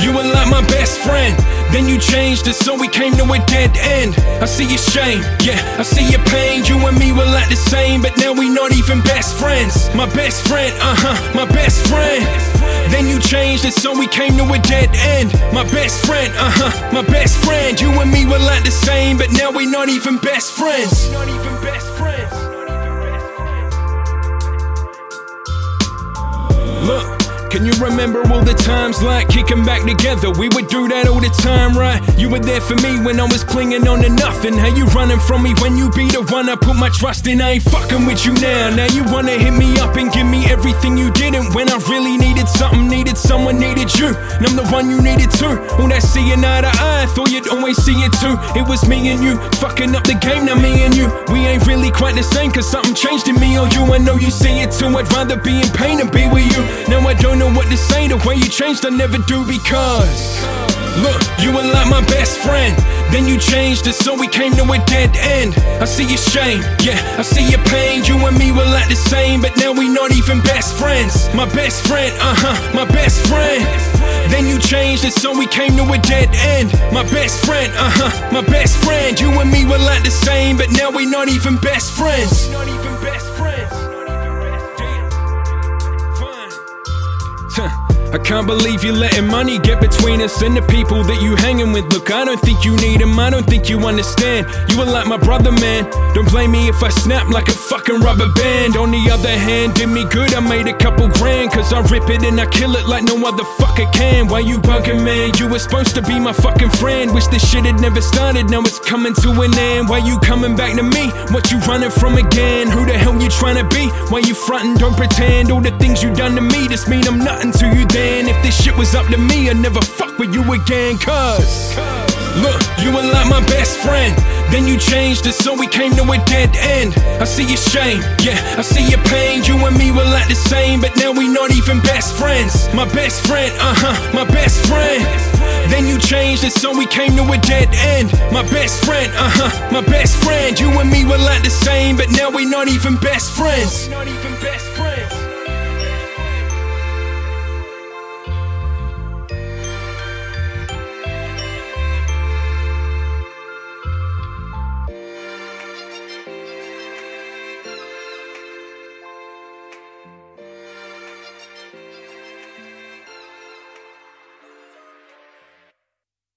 you were like my best friend. Then you changed it, so we came to a dead end. I see your shame, yeah, I see your pain. You and me were like the same, but now we not even best friends. My best friend, uh huh, my best friend. Then you changed it, so we came to a dead end. My best friend, uh huh, my best friend. You and me were like the same, but now we not even best friends. Not even best friends. Look. Can you remember all the times like kicking back together? We would do that all the time, right? You were there for me when I was clinging on to nothing. How you running from me when you be the one I put my trust in? I ain't fucking with you now. Now you wanna hit me up and give me everything you didn't when I really needed something, needed someone, needed you. And I'm the one you needed too. All that seeing eye to eye, thought you'd always see it too. It was me and you, fucking up the game, now me and you. We ain't really quite the same, cause something changed in me or you. I know you see it too. I'd rather be in pain than be with you. Now I don't know know what to say. The way you changed, I never do because. Look, you were like my best friend. Then you changed it, so we came to a dead end. I see your shame, yeah, I see your pain. You and me were like the same, but now we not even best friends. My best friend, uh huh, my best friend. Then you changed it, so we came to a dead end. My best friend, uh huh, my best friend. You and me were like the same, but now we not even best friends. Not even best friends. I can't believe you're letting money get between us and the people that you hanging with. Look, I don't think you need them, I don't think you understand. You were like my brother, man. Don't blame me if I snap like a fucking rubber band. On the other hand, did me good, I made a couple grand. Cause I rip it and I kill it like no other fucker can. Why you bugging, man? You were supposed to be my fucking friend. Wish this shit had never started, now it's coming to an end. Why you coming back to me? What you running from again? Who the hell you trying to be? Why you frontin'? Don't pretend all the things you done to me. This mean I'm nothing to you then. If this shit was up to me, I'd never fuck with you again, cuz. Look, you were like my best friend. Then you changed it, so we came to a dead end. I see your shame, yeah, I see your pain. You and me were like the same, but now we not even best friends. My best friend, uh huh, my best friend. Then you changed it, so we came to a dead end. My best friend, uh huh, my best friend. You and me were like the same, but now we not even best friends. Not even